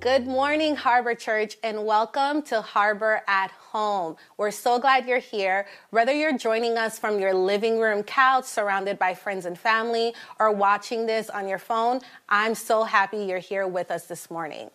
Good morning, Harbor Church, and welcome to Harbor at Home. We're so glad you're here. Whether you're joining us from your living room couch, surrounded by friends and family, or watching this on your phone, I'm so happy you're here with us this morning.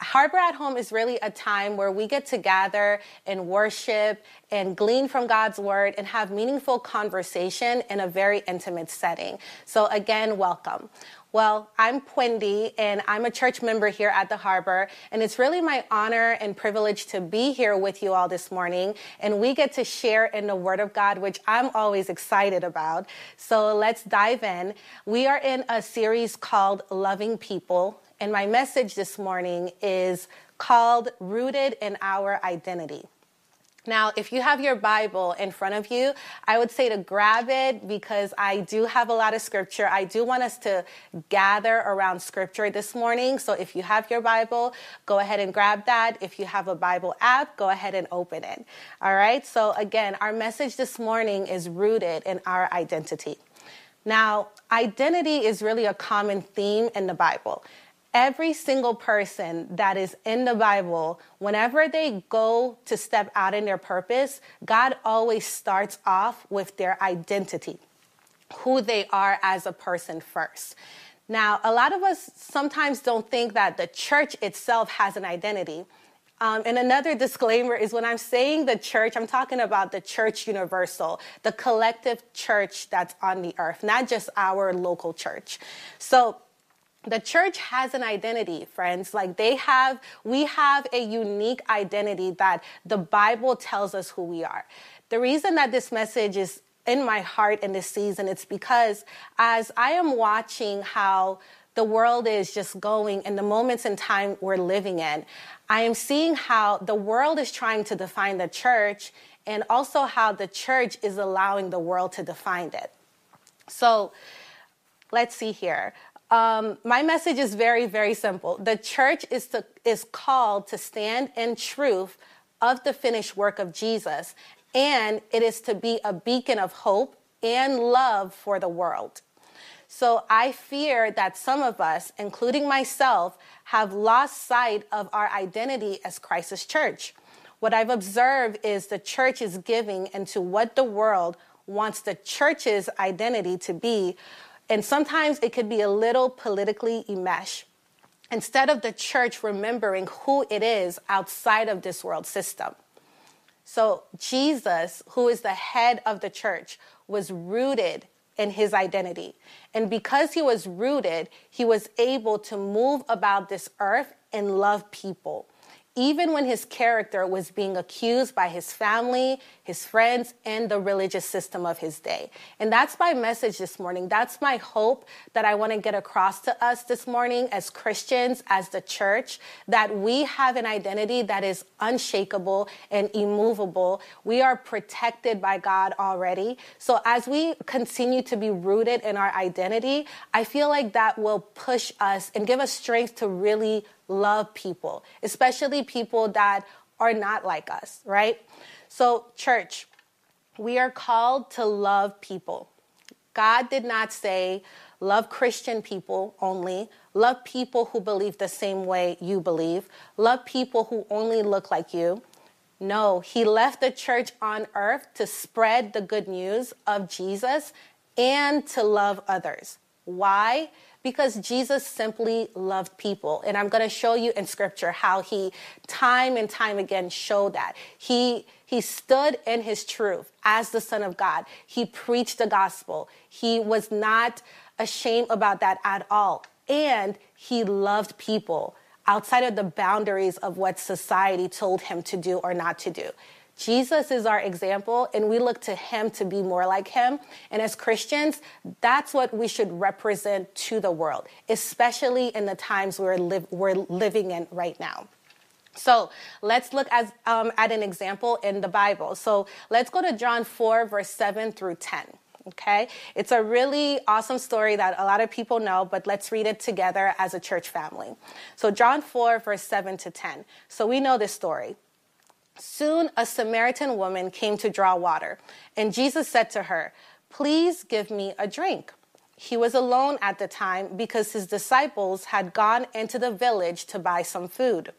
Harbor at Home is really a time where we get to gather and worship and glean from God's word and have meaningful conversation in a very intimate setting. So, again, welcome. Well, I'm Pwendy, and I'm a church member here at the Harbor, and it's really my honor and privilege to be here with you all this morning. And we get to share in the Word of God, which I'm always excited about. So let's dive in. We are in a series called Loving People, and my message this morning is called Rooted in Our Identity. Now, if you have your Bible in front of you, I would say to grab it because I do have a lot of scripture. I do want us to gather around scripture this morning. So if you have your Bible, go ahead and grab that. If you have a Bible app, go ahead and open it. All right. So again, our message this morning is rooted in our identity. Now, identity is really a common theme in the Bible every single person that is in the Bible, whenever they go to step out in their purpose, God always starts off with their identity, who they are as a person first. Now, a lot of us sometimes don't think that the church itself has an identity. Um, and another disclaimer is when I'm saying the church, I'm talking about the church universal, the collective church that's on the earth, not just our local church. So, the church has an identity, friends. Like they have, we have a unique identity that the Bible tells us who we are. The reason that this message is in my heart in this season, it's because as I am watching how the world is just going and the moments in time we're living in, I am seeing how the world is trying to define the church and also how the church is allowing the world to define it. So let's see here. Um, my message is very, very simple. The church is, to, is called to stand in truth of the finished work of Jesus, and it is to be a beacon of hope and love for the world. So I fear that some of us, including myself, have lost sight of our identity as Christ's church. What I've observed is the church is giving into what the world wants the church's identity to be and sometimes it could be a little politically enmeshed. Instead of the church remembering who it is outside of this world system. So, Jesus, who is the head of the church, was rooted in his identity. And because he was rooted, he was able to move about this earth and love people even when his character was being accused by his family, his friends, and the religious system of his day. And that's my message this morning. That's my hope that I want to get across to us this morning as Christians, as the church, that we have an identity that is unshakable and immovable. We are protected by God already. So as we continue to be rooted in our identity, I feel like that will push us and give us strength to really love people, especially people that are not like us, right? So, church, we are called to love people. God did not say, love Christian people only, love people who believe the same way you believe, love people who only look like you. No, He left the church on earth to spread the good news of Jesus and to love others. Why? Because Jesus simply loved people. And I'm going to show you in scripture how he time and time again showed that. He he stood in his truth as the son of God. He preached the gospel. He was not ashamed about that at all. And he loved people outside of the boundaries of what society told him to do or not to do. Jesus is our example, and we look to him to be more like him. And as Christians, that's what we should represent to the world, especially in the times we're, li- we're living in right now. So let's look as, um, at an example in the Bible. So let's go to John 4, verse 7 through 10. Okay? It's a really awesome story that a lot of people know, but let's read it together as a church family. So, John 4, verse 7 to 10. So, we know this story. Soon a Samaritan woman came to draw water, and Jesus said to her, Please give me a drink. He was alone at the time because his disciples had gone into the village to buy some food.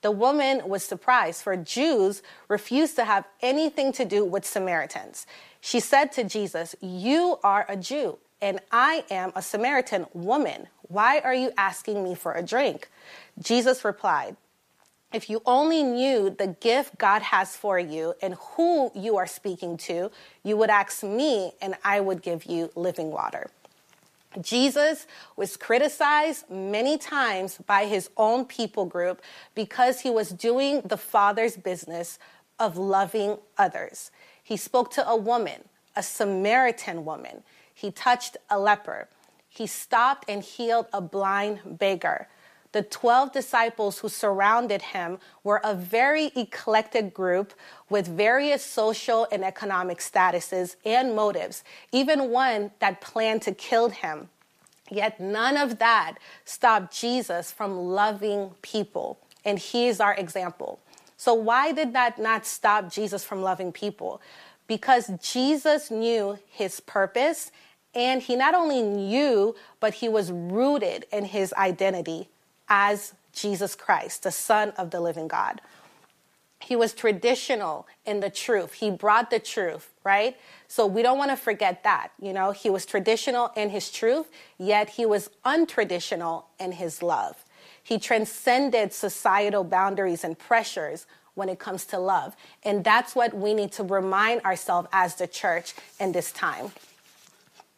The woman was surprised, for Jews refused to have anything to do with Samaritans. She said to Jesus, You are a Jew, and I am a Samaritan woman. Why are you asking me for a drink? Jesus replied, if you only knew the gift God has for you and who you are speaking to, you would ask me and I would give you living water. Jesus was criticized many times by his own people group because he was doing the Father's business of loving others. He spoke to a woman, a Samaritan woman. He touched a leper. He stopped and healed a blind beggar the 12 disciples who surrounded him were a very eclectic group with various social and economic statuses and motives, even one that planned to kill him. Yet none of that stopped Jesus from loving people, and he is our example. So, why did that not stop Jesus from loving people? Because Jesus knew his purpose, and he not only knew, but he was rooted in his identity as Jesus Christ, the Son of the living God. He was traditional in the truth. He brought the truth, right? So we don't want to forget that. You know, he was traditional in his truth, yet he was untraditional in his love. He transcended societal boundaries and pressures when it comes to love. And that's what we need to remind ourselves as the church in this time.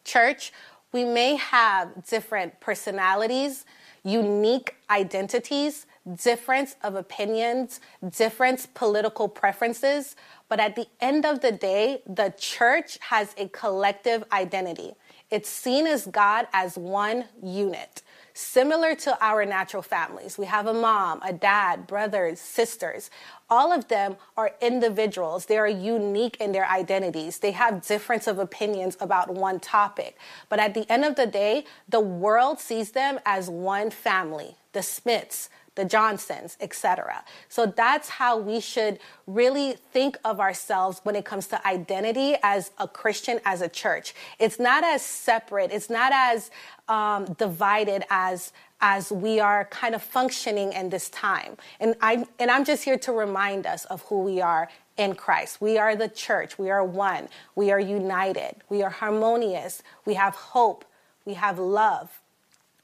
Church, we may have different personalities, unique identities, difference of opinions, different political preferences. But at the end of the day, the church has a collective identity. It's seen as God as one unit similar to our natural families. We have a mom, a dad, brothers, sisters. All of them are individuals. They are unique in their identities. They have difference of opinions about one topic. But at the end of the day, the world sees them as one family. The Smiths, the Johnsons, etc. So that's how we should really think of ourselves when it comes to identity as a Christian, as a church. It's not as separate. It's not as um, divided as as we are kind of functioning in this time. And I and I'm just here to remind us of who we are in Christ. We are the church. We are one. We are united. We are harmonious. We have hope. We have love.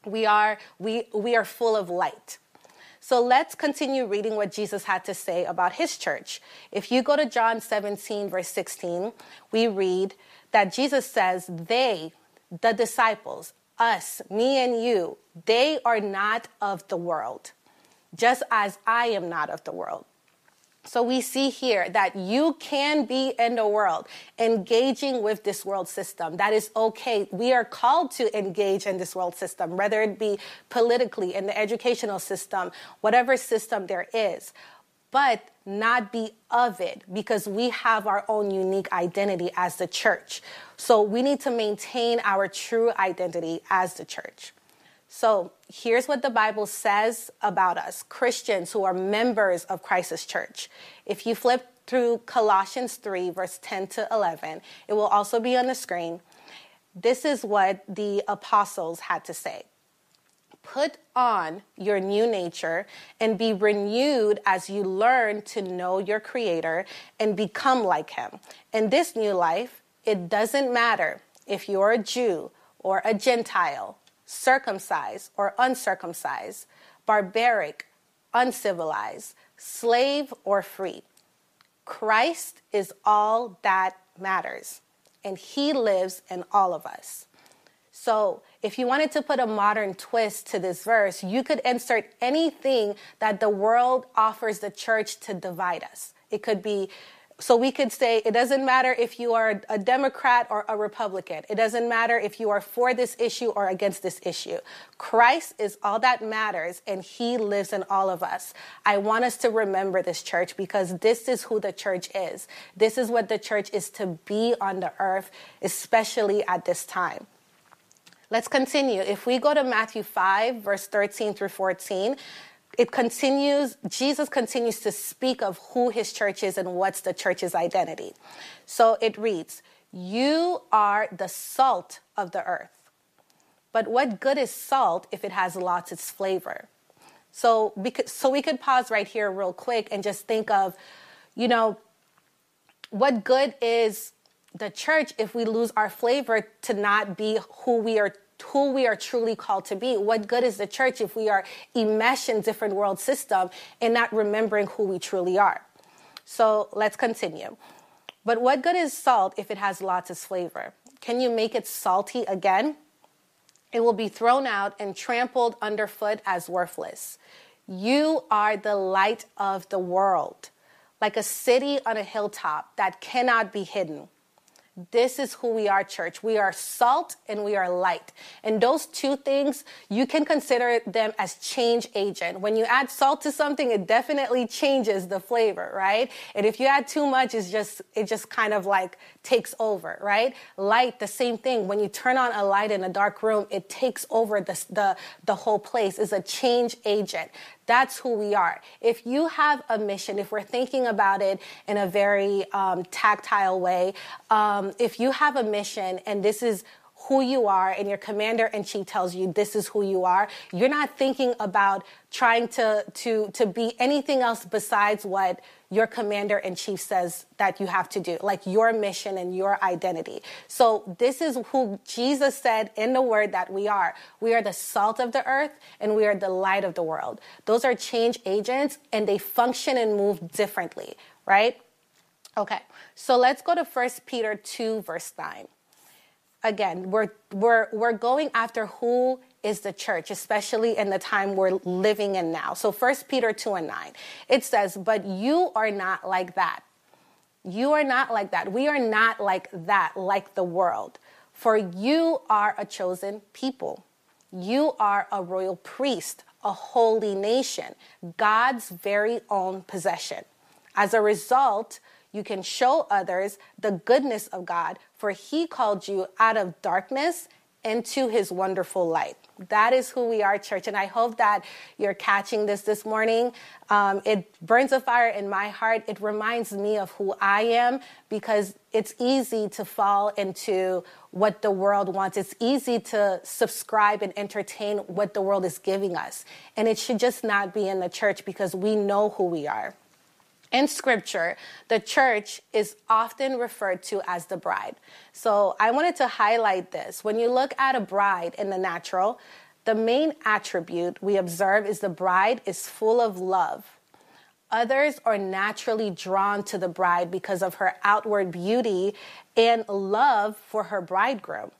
We are we we are full of light. So let's continue reading what Jesus had to say about his church. If you go to John 17, verse 16, we read that Jesus says, They, the disciples, us, me and you, they are not of the world, just as I am not of the world. So we see here that you can be in the world engaging with this world system. That is okay. We are called to engage in this world system, whether it be politically, in the educational system, whatever system there is, but not be of it because we have our own unique identity as the church. So we need to maintain our true identity as the church. So here's what the Bible says about us Christians who are members of Christ's church. If you flip through Colossians 3, verse 10 to 11, it will also be on the screen. This is what the apostles had to say Put on your new nature and be renewed as you learn to know your Creator and become like Him. In this new life, it doesn't matter if you're a Jew or a Gentile circumcised or uncircumcised, barbaric, uncivilized, slave or free. Christ is all that matters, and He lives in all of us. So, if you wanted to put a modern twist to this verse, you could insert anything that the world offers the church to divide us. It could be So we could say it doesn't matter if you are a Democrat or a Republican. It doesn't matter if you are for this issue or against this issue. Christ is all that matters and he lives in all of us. I want us to remember this church because this is who the church is. This is what the church is to be on the earth, especially at this time. Let's continue. If we go to Matthew 5, verse 13 through 14, it continues, Jesus continues to speak of who his church is and what's the church's identity. So it reads, You are the salt of the earth. But what good is salt if it has lost its flavor? So, because, so we could pause right here real quick and just think of, you know, what good is the church if we lose our flavor to not be who we are who we are truly called to be. What good is the church if we are enmeshed in different world system and not remembering who we truly are? So let's continue. But what good is salt if it has lots of flavor? Can you make it salty again? It will be thrown out and trampled underfoot as worthless. You are the light of the world, like a city on a hilltop that cannot be hidden. This is who we are, church. We are salt and we are light. And those two things, you can consider them as change agent. When you add salt to something, it definitely changes the flavor, right? And if you add too much, it's just, it just kind of like takes over, right? Light, the same thing. When you turn on a light in a dark room, it takes over the, the, the whole place. It's a change agent. That's who we are. If you have a mission, if we're thinking about it in a very um, tactile way, um, if you have a mission and this is who you are and your commander in chief tells you this is who you are, you're not thinking about trying to, to, to be anything else besides what your commander in chief says that you have to do, like your mission and your identity. So this is who Jesus said in the word that we are. We are the salt of the earth and we are the light of the world. Those are change agents and they function and move differently, right? Okay. So let's go to 1 Peter 2 verse 9 again, we're, we're, we're going after who is the church, especially in the time we're living in now. So First Peter 2 and 9, it says, But you are not like that. You are not like that. We are not like that, like the world. For you are a chosen people. You are a royal priest, a holy nation, God's very own possession. As a result, you can show others the goodness of God, for he called you out of darkness into his wonderful light. That is who we are, church. And I hope that you're catching this this morning. Um, it burns a fire in my heart. It reminds me of who I am because it's easy to fall into what the world wants. It's easy to subscribe and entertain what the world is giving us. And it should just not be in the church because we know who we are. In scripture, the church is often referred to as the bride. So I wanted to highlight this. When you look at a bride in the natural, the main attribute we observe is the bride is full of love. Others are naturally drawn to the bride because of her outward beauty and love for her bridegroom.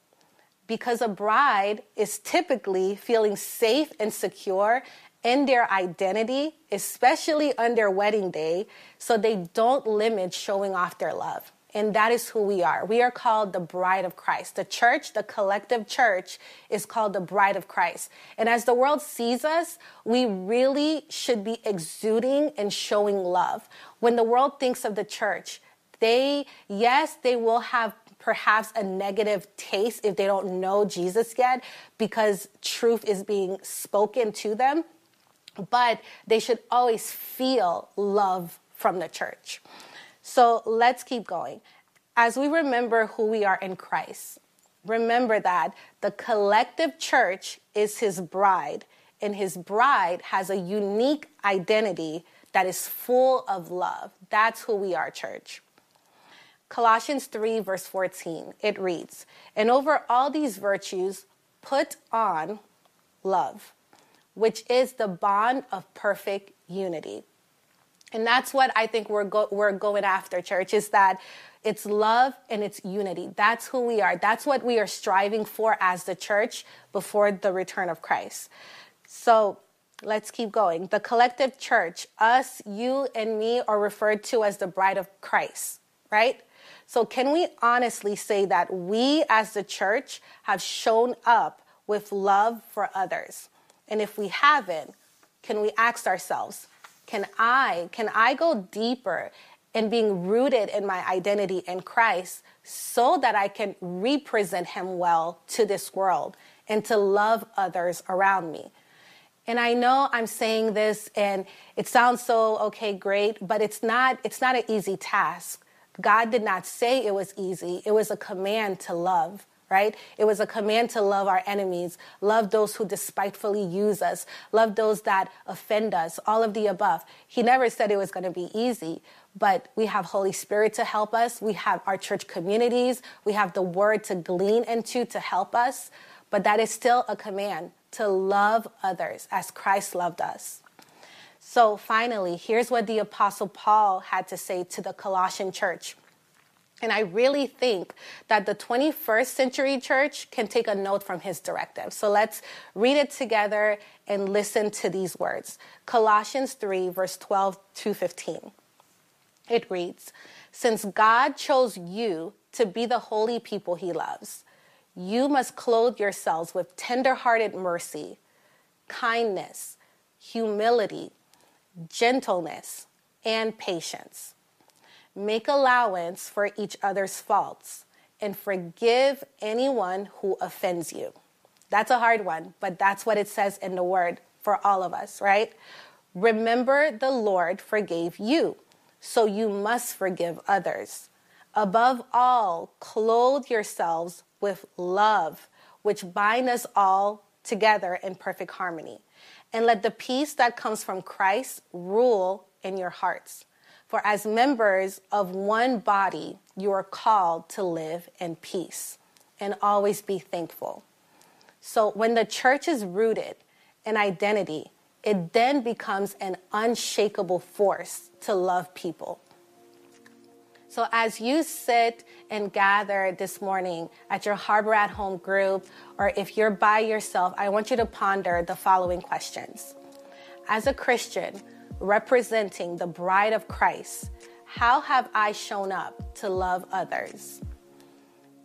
Because a bride is typically feeling safe and secure in their identity, especially on their wedding day, so they don't limit showing off their love. And that is who we are. We are called the bride of Christ. The church, the collective church, is called the bride of Christ. And as the world sees us, we really should be exuding and showing love. When the world thinks of the church, they, yes, they will have perhaps a negative taste if they don't know Jesus yet because truth is being spoken to them but they should always feel love from the church. So let's keep going. As we remember who we are in Christ, remember that the collective church is his bride, and his bride has a unique identity that is full of love. That's who we are, church. Colossians 3, verse 14, it reads, And over all these virtues, put on love which is the bond of perfect unity. And that's what I think we're, go- we're going after, church, is that it's love and it's unity. That's who we are. That's what we are striving for as the church before the return of Christ. So let's keep going. The collective church, us, you, and me, are referred to as the bride of Christ, right? So, can we honestly say that we as the church have shown up with love for others? And if we haven't, can we ask ourselves, can I, can I go deeper in being rooted in my identity in Christ so that I can represent him well to this world and to love others around me? And I know I'm saying this and it sounds so okay, great, but it's not it's not an easy task. God did not say it was easy. It was a command to love, right? It was a command to love our enemies, love those who despitefully use us, love those that offend us, all of the above. He never said it was going to be easy, but we have Holy Spirit to help us. We have our church communities. We have the word to glean into to help us. But that is still a command to love others as Christ loved us. So finally, here's what the Apostle Paul had to say to the Colossian church. And I really think that the 21st century church can take a note from his directive. So let's read it together and listen to these words Colossians 3, verse 12 to 15. It reads Since God chose you to be the holy people he loves, you must clothe yourselves with tender-hearted mercy, kindness, humility, gentleness, and patience. Make allowance for each other's faults and forgive anyone who offends you. That's a hard one, but that's what it says in the word for all of us, right? Remember, the Lord forgave you, so you must forgive others. Above all, clothe yourselves with love, which bind us all together in perfect harmony. And let the peace that comes from Christ rule in your hearts. For as members of one body, you are called to live in peace and always be thankful. So when the church is rooted in identity, it then becomes an unshakable force to love people so, as you sit and gather this morning at your Harbor at Home group, or if you're by yourself, I want you to ponder the following questions. As a Christian representing the bride of Christ, how have I shown up to love others?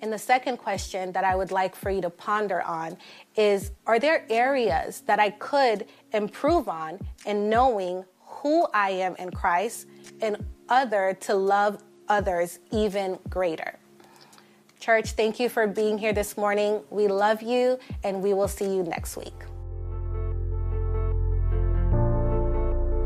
And the second question that I would like for you to ponder on is Are there areas that I could improve on in knowing who I am in Christ and other to love others even greater. Church, thank you for being here this morning. We love you, and we will see you next week.